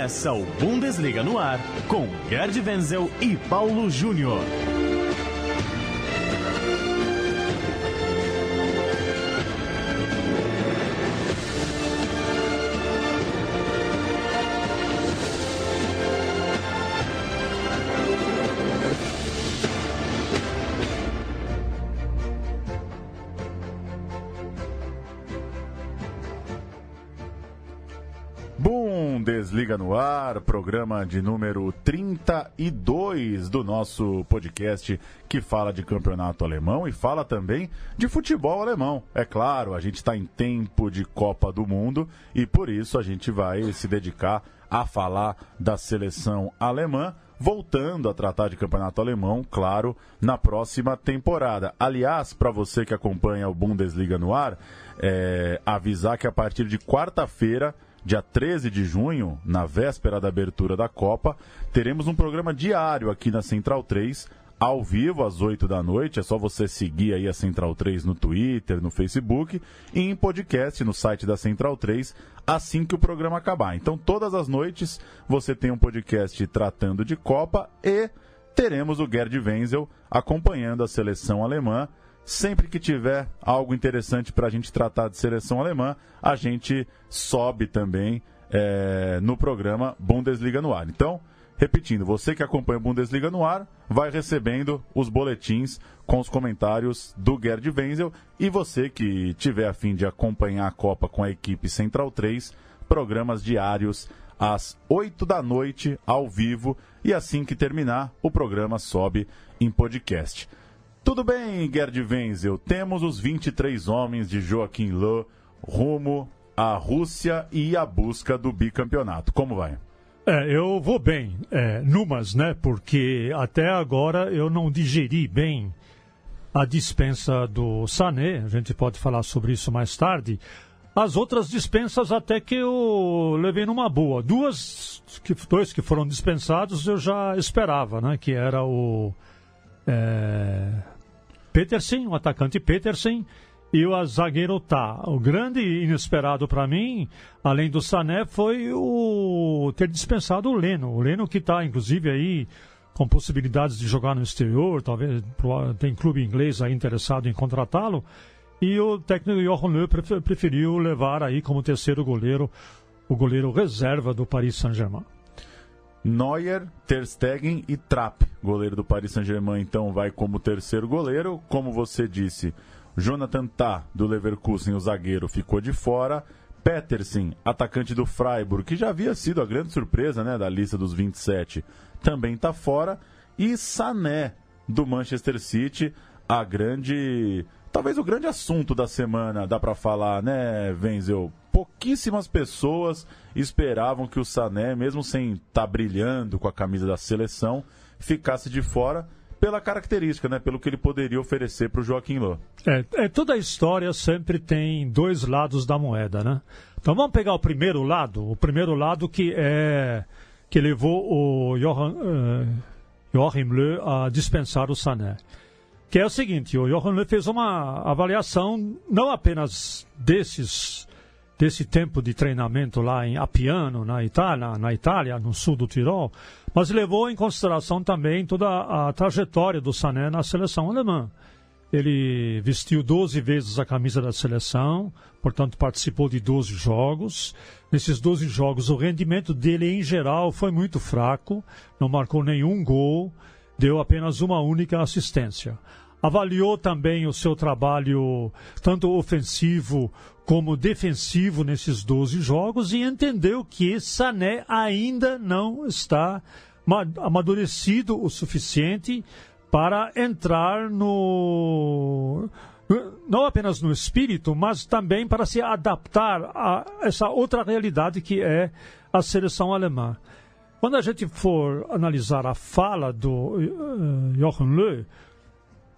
Começa o Bundesliga no ar com Gerd Wenzel e Paulo Júnior. No ar, programa de número 32 do nosso podcast que fala de campeonato alemão e fala também de futebol alemão. É claro, a gente está em tempo de Copa do Mundo e por isso a gente vai se dedicar a falar da seleção alemã voltando a tratar de campeonato alemão, claro, na próxima temporada. Aliás, para você que acompanha o Bundesliga no ar, é, avisar que a partir de quarta-feira dia 13 de junho, na véspera da abertura da Copa, teremos um programa diário aqui na Central 3, ao vivo às 8 da noite. É só você seguir aí a Central 3 no Twitter, no Facebook e em podcast no site da Central 3 assim que o programa acabar. Então, todas as noites você tem um podcast tratando de Copa e teremos o Gerd Wenzel acompanhando a seleção alemã Sempre que tiver algo interessante para a gente tratar de seleção alemã, a gente sobe também é, no programa Bundesliga no ar. Então, repetindo, você que acompanha o Bundesliga no ar vai recebendo os boletins com os comentários do Gerd Wenzel e você que tiver a fim de acompanhar a Copa com a equipe Central 3, programas diários às 8 da noite ao vivo e assim que terminar o programa sobe em podcast. Tudo bem, Gerd Wenzel. Temos os 23 homens de Joaquim Lô rumo à Rússia e à busca do bicampeonato. Como vai? É, eu vou bem, é, numas, né? Porque até agora eu não digeri bem a dispensa do Sané. A gente pode falar sobre isso mais tarde. As outras dispensas até que eu levei numa boa. Duas, que, dois que foram dispensados eu já esperava, né? Que era o é, Petersen, o atacante Petersen e o zagueiro Tá. O grande inesperado para mim, além do Sané, foi o ter dispensado o Leno. O Leno que está, inclusive, aí com possibilidades de jogar no exterior, talvez tem clube inglês aí interessado em contratá-lo. E o técnico Johan Löw preferiu levar aí como terceiro goleiro o goleiro reserva do Paris Saint-Germain. Neuer, Ter Stegen e Trapp. Goleiro do Paris Saint-Germain, então, vai como terceiro goleiro. Como você disse, Jonathan Tah, do Leverkusen, o zagueiro, ficou de fora. Petersen, atacante do Freiburg, que já havia sido a grande surpresa né, da lista dos 27, também está fora. E Sané, do Manchester City, a grande. Talvez o grande assunto da semana, dá para falar, né, Wenzel? pouquíssimas pessoas esperavam que o Sané, mesmo sem estar tá brilhando com a camisa da seleção, ficasse de fora pela característica, né? Pelo que ele poderia oferecer para o Joaquim Lô. É, é, toda a história sempre tem dois lados da moeda, né? Então vamos pegar o primeiro lado, o primeiro lado que é que levou o Johan, uh, a dispensar o Sané. Que é o seguinte, o Johan Löw fez uma avaliação não apenas desses desse tempo de treinamento lá em Appiano, na Itália, na Itália, no sul do Tirol, mas levou em consideração também toda a trajetória do Sané na seleção alemã. Ele vestiu 12 vezes a camisa da seleção, portanto participou de 12 jogos. Nesses 12 jogos, o rendimento dele em geral foi muito fraco, não marcou nenhum gol, deu apenas uma única assistência avaliou também o seu trabalho, tanto ofensivo como defensivo, nesses 12 jogos e entendeu que Sané ainda não está amadurecido o suficiente para entrar no. Não apenas no espírito, mas também para se adaptar a essa outra realidade que é a seleção alemã. Quando a gente for analisar a fala do uh, Jochen Löw,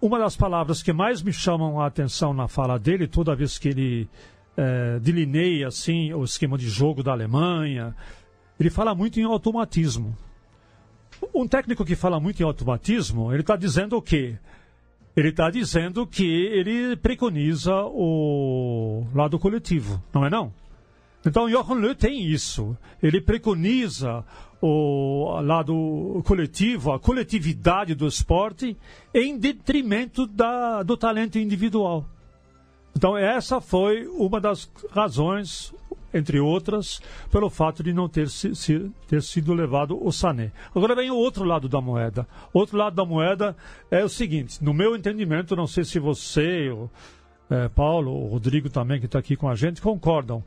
uma das palavras que mais me chamam a atenção na fala dele, toda vez que ele é, delineia assim o esquema de jogo da Alemanha, ele fala muito em automatismo. Um técnico que fala muito em automatismo, ele está dizendo o quê? Ele está dizendo que ele preconiza o lado coletivo, não é não? Então, Johan Löw tem isso. Ele preconiza o lado coletivo, a coletividade do esporte, em detrimento da, do talento individual. Então, essa foi uma das razões, entre outras, pelo fato de não ter, se, ter sido levado o Sané. Agora vem o outro lado da moeda. Outro lado da moeda é o seguinte: no meu entendimento, não sei se você, o, é, Paulo, o Rodrigo também, que está aqui com a gente, concordam.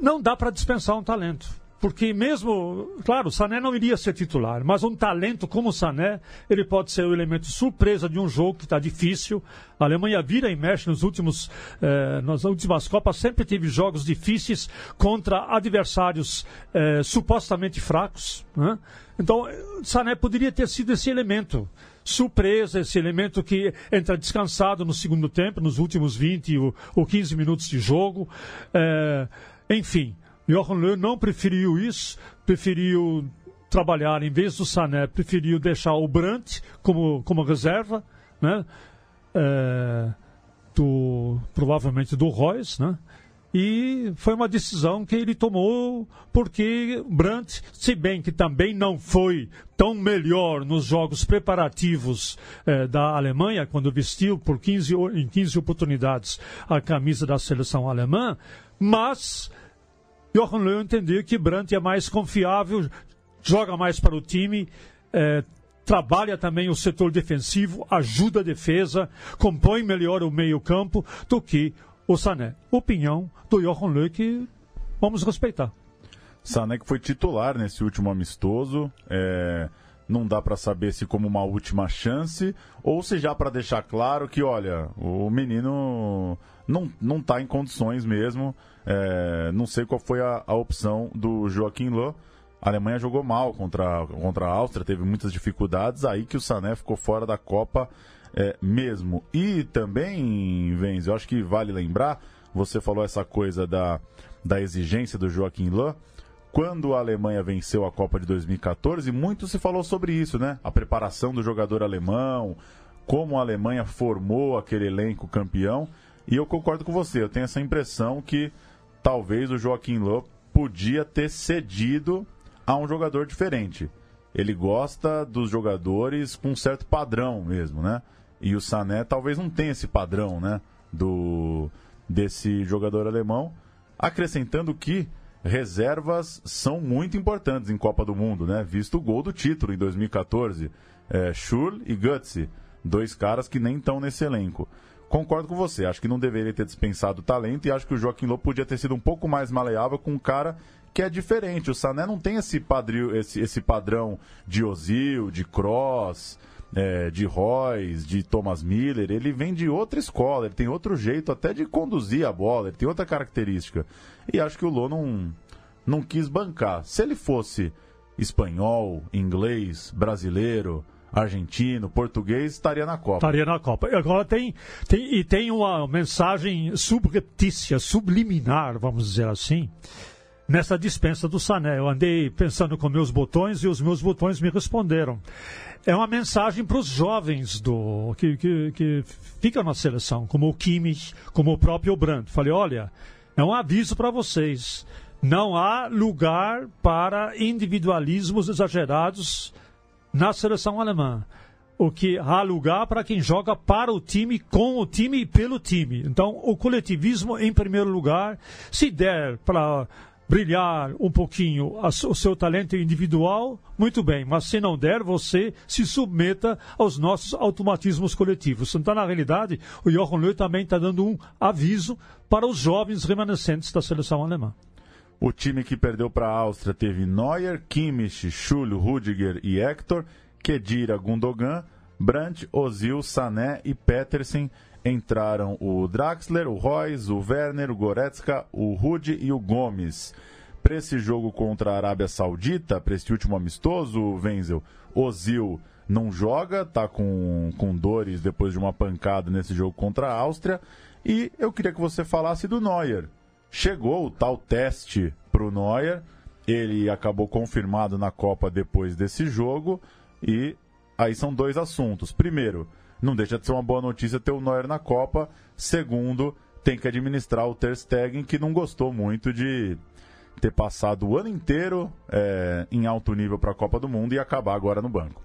Não dá para dispensar um talento porque mesmo, claro, Sané não iria ser titular, mas um talento como Sané, ele pode ser o elemento surpresa de um jogo que está difícil. A Alemanha vira e mexe nos últimos, eh, nas últimas Copas, sempre teve jogos difíceis contra adversários eh, supostamente fracos. Né? Então, Sané poderia ter sido esse elemento surpresa, esse elemento que entra descansado no segundo tempo, nos últimos 20 ou, ou 15 minutos de jogo. Eh, enfim. Johan Löw não preferiu isso, preferiu trabalhar, em vez do Sané, preferiu deixar o Brandt como, como reserva, né? É, do, provavelmente do Royce, né? E foi uma decisão que ele tomou porque Brandt, se bem que também não foi tão melhor nos jogos preparativos eh, da Alemanha, quando vestiu por 15, em 15 oportunidades a camisa da seleção alemã, mas Johan Löw entendeu que Brandt é mais confiável, joga mais para o time, é, trabalha também o setor defensivo, ajuda a defesa, compõe melhor o meio-campo do que o Sané. Opinião do Johan Löw que vamos respeitar. Sané que foi titular nesse último amistoso. É, não dá para saber se como uma última chance ou se já para deixar claro que, olha, o menino não, não tá em condições mesmo. É, não sei qual foi a, a opção do Joaquim Lô. A Alemanha jogou mal contra, contra a Áustria, teve muitas dificuldades, aí que o Sané ficou fora da Copa é, mesmo. E também, Venz, eu acho que vale lembrar, você falou essa coisa da, da exigência do Joaquim Lô. Quando a Alemanha venceu a Copa de 2014, muito se falou sobre isso, né? A preparação do jogador alemão, como a Alemanha formou aquele elenco campeão. E eu concordo com você, eu tenho essa impressão que talvez o Joaquim Lô podia ter cedido a um jogador diferente. Ele gosta dos jogadores com um certo padrão mesmo, né? E o Sané talvez não tenha esse padrão, né? Do desse jogador alemão, acrescentando que reservas são muito importantes em Copa do Mundo, né? Visto o gol do título em 2014, é, Schürrle e Götze, dois caras que nem estão nesse elenco. Concordo com você, acho que não deveria ter dispensado o talento e acho que o Joaquim Lô podia ter sido um pouco mais maleável com um cara que é diferente. O Sané não tem esse, padril, esse, esse padrão de Ozil, de Cross, é, de Royce, de Thomas Miller. Ele vem de outra escola, ele tem outro jeito até de conduzir a bola, ele tem outra característica. E acho que o Lô não, não quis bancar. Se ele fosse espanhol, inglês, brasileiro argentino, português, estaria na Copa. Estaria na Copa. Agora tem, tem, e tem uma mensagem subreptícia, subliminar, vamos dizer assim, nessa dispensa do Sané. Eu andei pensando com meus botões e os meus botões me responderam. É uma mensagem para os jovens do que, que, que ficam na seleção, como o Kimmich, como o próprio Brandt. Falei, olha, é um aviso para vocês. Não há lugar para individualismos exagerados na seleção alemã. O que há lugar para quem joga para o time, com o time e pelo time. Então, o coletivismo em primeiro lugar. Se der para brilhar um pouquinho o seu talento individual, muito bem, mas se não der, você se submeta aos nossos automatismos coletivos. Então, na realidade, o Jochen Löw também está dando um aviso para os jovens remanescentes da seleção alemã. O time que perdeu para a Áustria teve Neuer, Kimmich, Schulho, Rudiger e Hector, Kedira, Gundogan, Brandt, Ozil, Sané e Petersen. Entraram o Draxler, o Royce, o Werner, o Goretzka, o Rudi e o Gomes. Para esse jogo contra a Arábia Saudita, para esse último amistoso, Wenzel, Ozil não joga, tá com, com dores depois de uma pancada nesse jogo contra a Áustria. E eu queria que você falasse do Neuer Chegou o tal teste para o Neuer, ele acabou confirmado na Copa depois desse jogo, e aí são dois assuntos. Primeiro, não deixa de ser uma boa notícia ter o Neuer na Copa. Segundo, tem que administrar o Ter Stegen, que não gostou muito de ter passado o ano inteiro é, em alto nível para a Copa do Mundo e acabar agora no banco.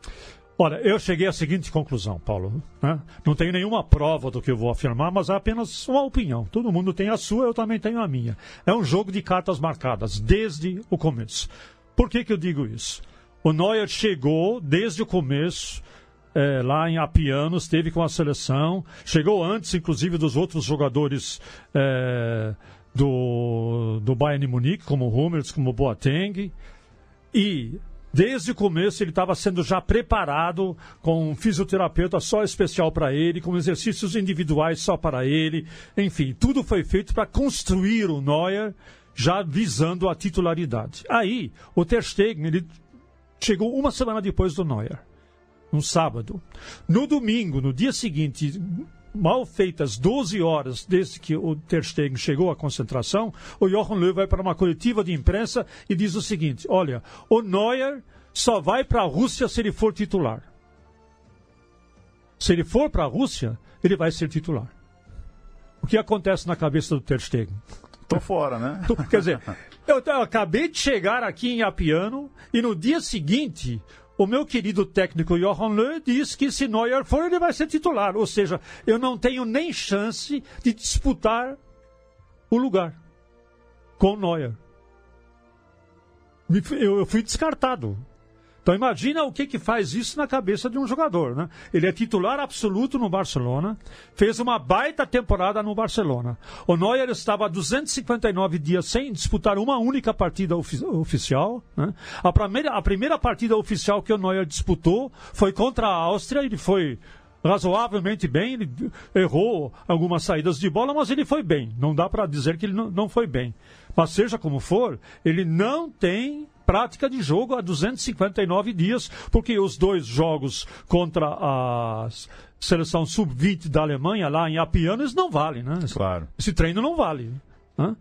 Olha, eu cheguei à seguinte conclusão, Paulo. Né? Não tenho nenhuma prova do que eu vou afirmar, mas é apenas uma opinião. Todo mundo tem a sua, eu também tenho a minha. É um jogo de cartas marcadas, desde o começo. Por que, que eu digo isso? O Neuer chegou desde o começo. É, lá em Apiano, esteve com a seleção, chegou antes, inclusive, dos outros jogadores é, do, do Bayern Munique, como Hummels, como Boateng, e Desde o começo ele estava sendo já preparado com um fisioterapeuta só especial para ele, com exercícios individuais só para ele. Enfim, tudo foi feito para construir o Neuer já visando a titularidade. Aí, o Ter Stegen, ele chegou uma semana depois do Neuer, um sábado. No domingo, no dia seguinte, mal feitas 12 horas desde que o Ter Stegen chegou à concentração, o Jochen Löw vai para uma coletiva de imprensa e diz o seguinte: olha, o Neuer só vai para a Rússia se ele for titular. Se ele for para a Rússia, ele vai ser titular. O que acontece na cabeça do Ter Stegen? Tô fora, né? Quer dizer, eu, eu acabei de chegar aqui em Apiano e no dia seguinte o meu querido técnico Johan Löw diz que se Neuer for, ele vai ser titular. Ou seja, eu não tenho nem chance de disputar o lugar com Neuer. Eu fui descartado. Então imagina o que, que faz isso na cabeça de um jogador, né? Ele é titular absoluto no Barcelona, fez uma baita temporada no Barcelona. O Neuer estava 259 dias sem disputar uma única partida ofi oficial. Né? A, primeira, a primeira partida oficial que o Neuer disputou foi contra a Áustria, ele foi razoavelmente bem, ele errou algumas saídas de bola, mas ele foi bem. Não dá para dizer que ele não, não foi bem. Mas seja como for, ele não tem prática de jogo há 259 dias, porque os dois jogos contra a seleção sub-20 da Alemanha, lá em Apiano, eles não valem, né? Claro. Esse treino não vale. Né?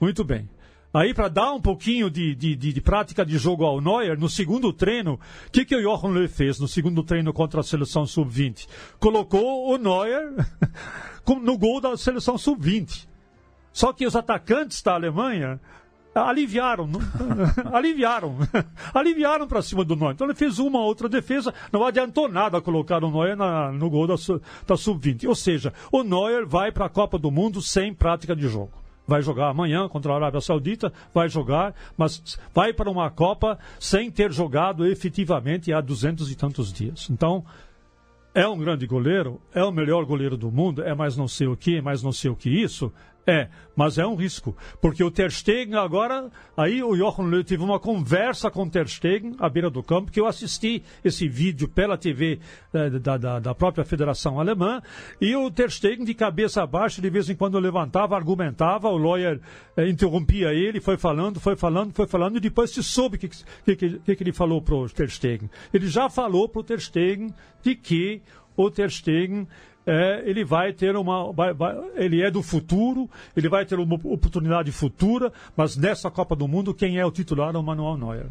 Muito bem. Aí, para dar um pouquinho de, de, de, de, prática de jogo ao Neuer, no segundo treino, o que, que o Jochen Löw fez no segundo treino contra a seleção sub-20? Colocou o Neuer no gol da seleção sub-20. Só que os atacantes da Alemanha aliviaram, aliviaram, aliviaram para cima do Neuer. Então ele fez uma outra defesa, não adiantou nada colocar o Neuer na, no gol da, da sub-20. Ou seja, o Neuer vai para a Copa do Mundo sem prática de jogo. Vai jogar amanhã contra a Arábia Saudita, vai jogar, mas vai para uma Copa sem ter jogado efetivamente há duzentos e tantos dias. Então, é um grande goleiro, é o melhor goleiro do mundo, é mais não sei o que, é mais não sei o que isso, é, mas é um risco, porque o Ter Stegen agora, aí o Jochen Löw teve uma conversa com o Ter Stegen à beira do campo, que eu assisti esse vídeo pela TV eh, da, da, da, própria Federação Alemã, e o Ter Stegen de cabeça baixa, de vez em quando levantava, argumentava, o lawyer eh, interrompia ele, foi falando, foi falando, foi falando, e depois se soube o que, que, que, que, ele falou para o Ter Stegen. Ele já falou para o Ter Stegen de que o Ter Stegen é, ele vai ter uma. Vai, vai, ele é do futuro, ele vai ter uma oportunidade futura, mas nessa Copa do Mundo, quem é o titular é o Manuel Neuer.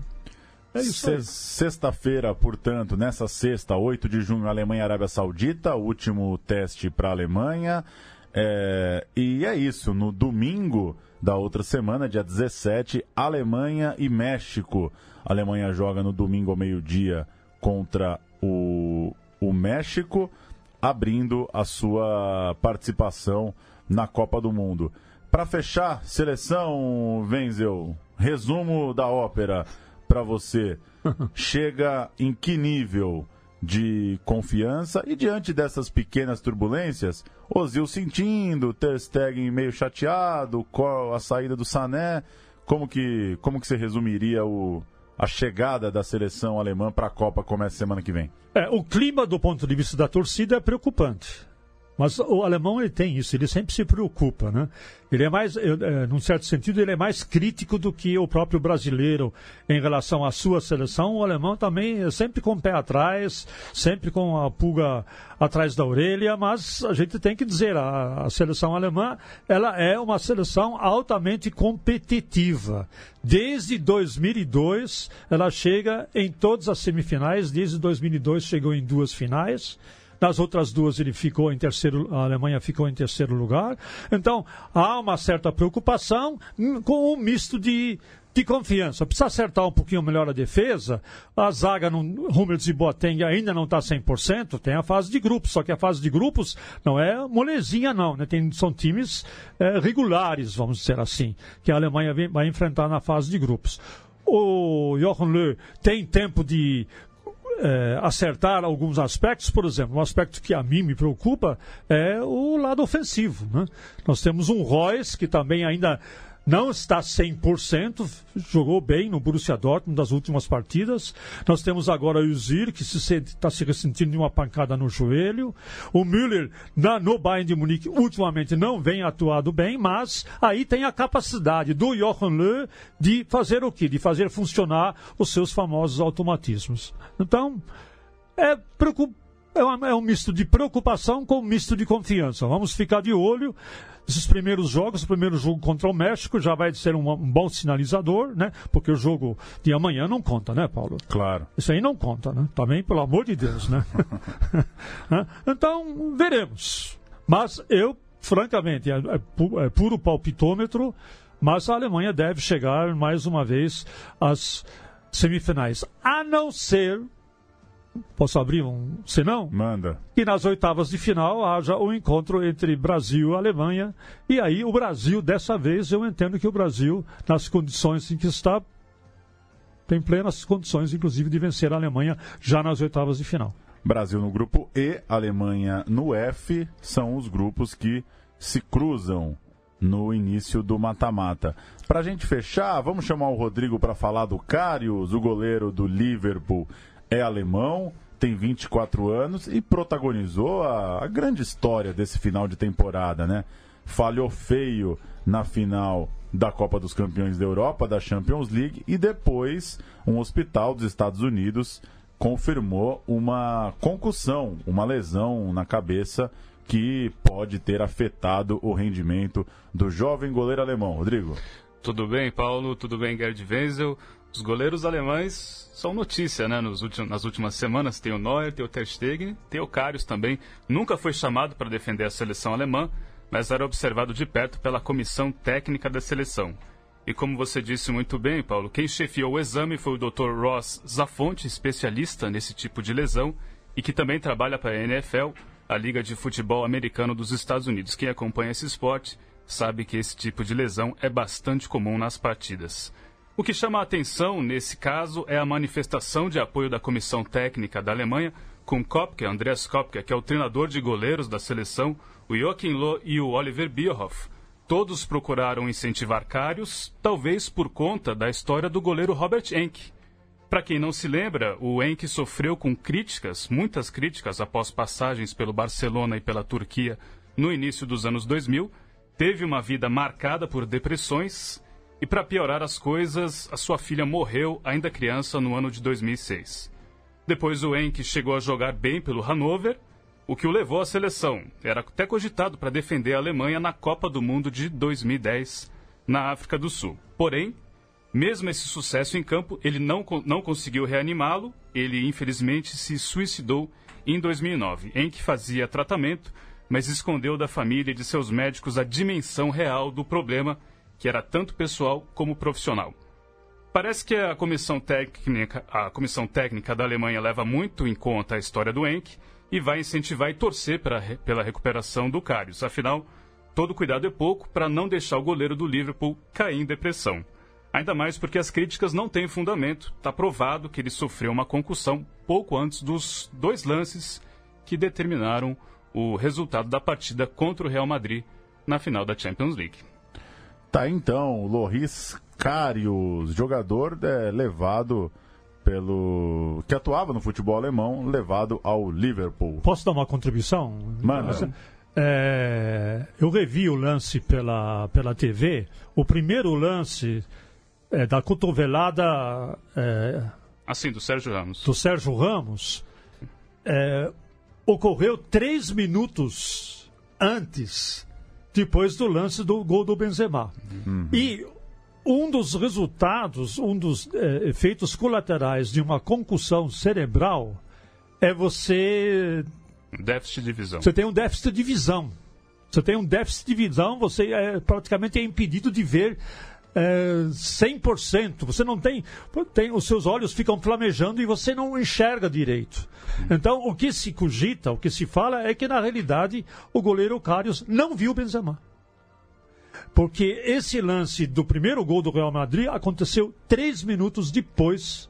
É Sexta-feira, portanto, nessa sexta, 8 de junho, Alemanha e Arábia Saudita, último teste para a Alemanha. É, e é isso, no domingo da outra semana, dia 17, Alemanha e México. A Alemanha joga no domingo ao meio-dia contra o, o México abrindo a sua participação na Copa do Mundo. Para fechar, seleção, Wenzel, resumo da ópera para você. Chega em que nível de confiança e diante dessas pequenas turbulências, Ozil sentindo, Ter Stegen meio chateado, a saída do Sané, como que, como que você resumiria o, a chegada da seleção alemã para a Copa começa semana que vem? É, o clima do ponto de vista da torcida é preocupante. Mas o alemão ele tem isso, ele sempre se preocupa, né? Ele é mais, é, num certo sentido, ele é mais crítico do que o próprio brasileiro em relação à sua seleção. O alemão também é sempre com o pé atrás, sempre com a pulga atrás da orelha, mas a gente tem que dizer, a, a seleção alemã, ela é uma seleção altamente competitiva. Desde 2002, ela chega em todas as semifinais, desde 2002 chegou em duas finais. Nas outras duas ele ficou em terceiro, a Alemanha ficou em terceiro lugar. Então há uma certa preocupação com um misto de de confiança. Precisa acertar um pouquinho melhor a defesa. A zaga no Hummels e Boateng ainda não está 100%. Tem a fase de grupos, só que a fase de grupos não é molezinha, não. Né? Tem, são times é, regulares, vamos dizer assim, que a Alemanha vem, vai enfrentar na fase de grupos. O Jochen Löw tem tempo de é, acertar alguns aspectos, por exemplo, um aspecto que a mim me preocupa é o lado ofensivo. Né? Nós temos um Royce que também ainda não está 100%, jogou bem no Borussia Dortmund das últimas partidas. Nós temos agora o Zir, que está se, se ressentindo de uma pancada no joelho. O Müller, na, no Bayern de Munique, ultimamente não vem atuado bem, mas aí tem a capacidade do Jochen Löw de fazer o quê? De fazer funcionar os seus famosos automatismos. Então, é preocupante. É, é um misto de preocupação com um misto de confiança. Vamos ficar de olho esses primeiros jogos, o primeiro jogo contra o México já vai ser um, um, bom sinalizador, né? Porque o jogo de amanhã não conta, né, Paulo? Claro. Isso aí não conta, né? Também, pelo amor de Deus, né? então, veremos. Mas eu, francamente, é, é, é puro palpitômetro, mas a Alemanha deve chegar mais uma vez às semifinais. A não ser Posso abrir um senão? Manda. Que nas oitavas de final haja o um encontro entre Brasil e Alemanha. E aí o Brasil, dessa vez, eu entendo que o Brasil, nas condições em que está, tem plenas condições, inclusive, de vencer a Alemanha já nas oitavas de final. Brasil no grupo E, Alemanha no F, são os grupos que se cruzam no início do mata-mata. Para a gente fechar, vamos chamar o Rodrigo para falar do Carius, o goleiro do Liverpool é alemão, tem 24 anos e protagonizou a, a grande história desse final de temporada, né? Falhou feio na final da Copa dos Campeões da Europa, da Champions League, e depois um hospital dos Estados Unidos confirmou uma concussão, uma lesão na cabeça que pode ter afetado o rendimento do jovem goleiro alemão. Rodrigo. Tudo bem, Paulo? Tudo bem, Gerd Wenzel? Os goleiros alemães são notícia, né? Últimos, nas últimas semanas tem o Neuer, tem o Ter Stegen, tem o Karius também. Nunca foi chamado para defender a seleção alemã, mas era observado de perto pela comissão técnica da seleção. E como você disse muito bem, Paulo, quem chefiou o exame foi o Dr. Ross Zafonte, especialista nesse tipo de lesão e que também trabalha para a NFL, a Liga de Futebol Americano dos Estados Unidos. Quem acompanha esse esporte sabe que esse tipo de lesão é bastante comum nas partidas. O que chama a atenção nesse caso é a manifestação de apoio da comissão técnica da Alemanha com Kopke, Andreas Kopke, que é o treinador de goleiros da seleção, o Joachim Loh e o Oliver Bierhoff. Todos procuraram incentivar Karius, talvez por conta da história do goleiro Robert Enck. Para quem não se lembra, o Enck sofreu com críticas, muitas críticas após passagens pelo Barcelona e pela Turquia no início dos anos 2000, teve uma vida marcada por depressões e para piorar as coisas, a sua filha morreu ainda criança no ano de 2006. Depois o Enck chegou a jogar bem pelo Hannover, o que o levou à seleção. Era até cogitado para defender a Alemanha na Copa do Mundo de 2010 na África do Sul. Porém, mesmo esse sucesso em campo, ele não, não conseguiu reanimá-lo. Ele infelizmente se suicidou em 2009, em que fazia tratamento, mas escondeu da família e de seus médicos a dimensão real do problema que era tanto pessoal como profissional. Parece que a comissão técnica, a comissão técnica da Alemanha leva muito em conta a história do Enck e vai incentivar e torcer pra, pela recuperação do Karius. Afinal, todo cuidado é pouco para não deixar o goleiro do Liverpool cair em depressão. Ainda mais porque as críticas não têm fundamento. Está provado que ele sofreu uma concussão pouco antes dos dois lances que determinaram o resultado da partida contra o Real Madrid na final da Champions League. Tá então, Loris Karius, jogador é, levado pelo. que atuava no futebol alemão, levado ao Liverpool. Posso dar uma contribuição? Manda. É, eu revi o lance pela, pela TV. O primeiro lance é, da cotovelada. É, assim, do Sérgio Ramos. Do Sérgio Ramos. É, ocorreu três minutos antes depois do lance do gol do Benzema. Uhum. E um dos resultados, um dos é, efeitos colaterais de uma concussão cerebral é você Déficit de visão. Você tem um déficit de visão. Você tem um déficit de visão, você é, praticamente é impedido de ver é, 100%. Você não tem, tem. Os seus olhos ficam flamejando e você não enxerga direito. Então, o que se cogita, o que se fala é que, na realidade, o goleiro Carlos não viu Benzema. Porque esse lance do primeiro gol do Real Madrid aconteceu três minutos depois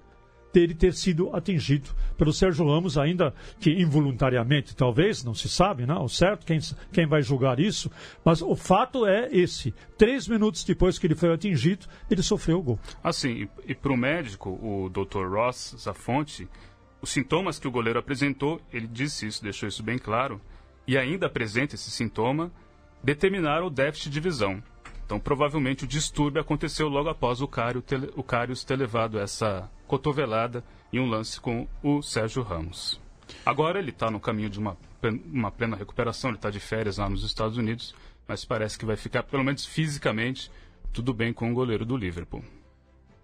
dele ter sido atingido pelo Sérgio Ramos, ainda que involuntariamente, talvez, não se sabe, não, certo? Quem, quem vai julgar isso? Mas o fato é esse: três minutos depois que ele foi atingido, ele sofreu o gol. Assim, e, e para o médico, o Dr. Ross Zafonte, os sintomas que o goleiro apresentou, ele disse isso, deixou isso bem claro, e ainda apresenta esse sintoma, determinaram o déficit de visão. Então, provavelmente, o distúrbio aconteceu logo após o Cário ter, o ter levado essa cotovelada em um lance com o Sérgio Ramos. Agora ele está no caminho de uma, uma plena recuperação, ele está de férias lá nos Estados Unidos, mas parece que vai ficar, pelo menos fisicamente, tudo bem com o goleiro do Liverpool.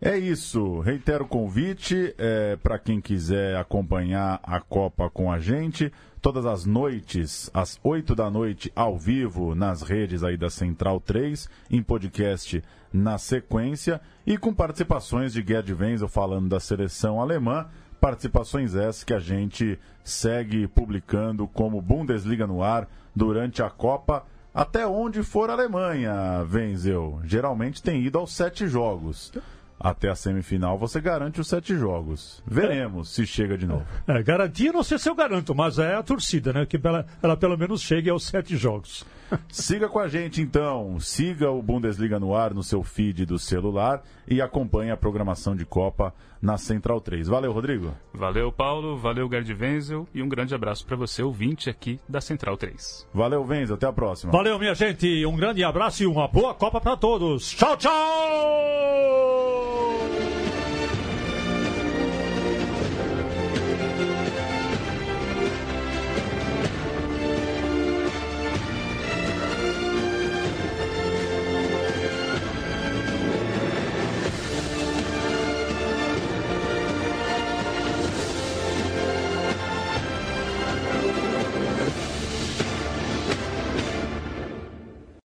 É isso. Reitero o convite é, para quem quiser acompanhar a Copa com a gente. Todas as noites, às 8 da noite, ao vivo, nas redes aí da Central 3, em podcast na sequência, e com participações de Gerd Wenzel falando da seleção alemã. Participações essas que a gente segue publicando como Bundesliga no ar durante a Copa até onde for a Alemanha, Wenzel. Geralmente tem ido aos sete jogos até a semifinal, você garante os sete jogos. Veremos se chega de novo. É, garantia não sei se eu garanto, mas é a torcida, né? Que ela, ela pelo menos chegue aos sete jogos. Siga com a gente então, siga o Bundesliga no ar no seu feed do celular e acompanhe a programação de Copa na Central 3. Valeu, Rodrigo. Valeu, Paulo. Valeu, Gerd Wenzel. E um grande abraço para você, ouvinte aqui da Central 3. Valeu, Wenzel. Até a próxima. Valeu, minha gente. Um grande abraço e uma boa Copa para todos. Tchau, tchau!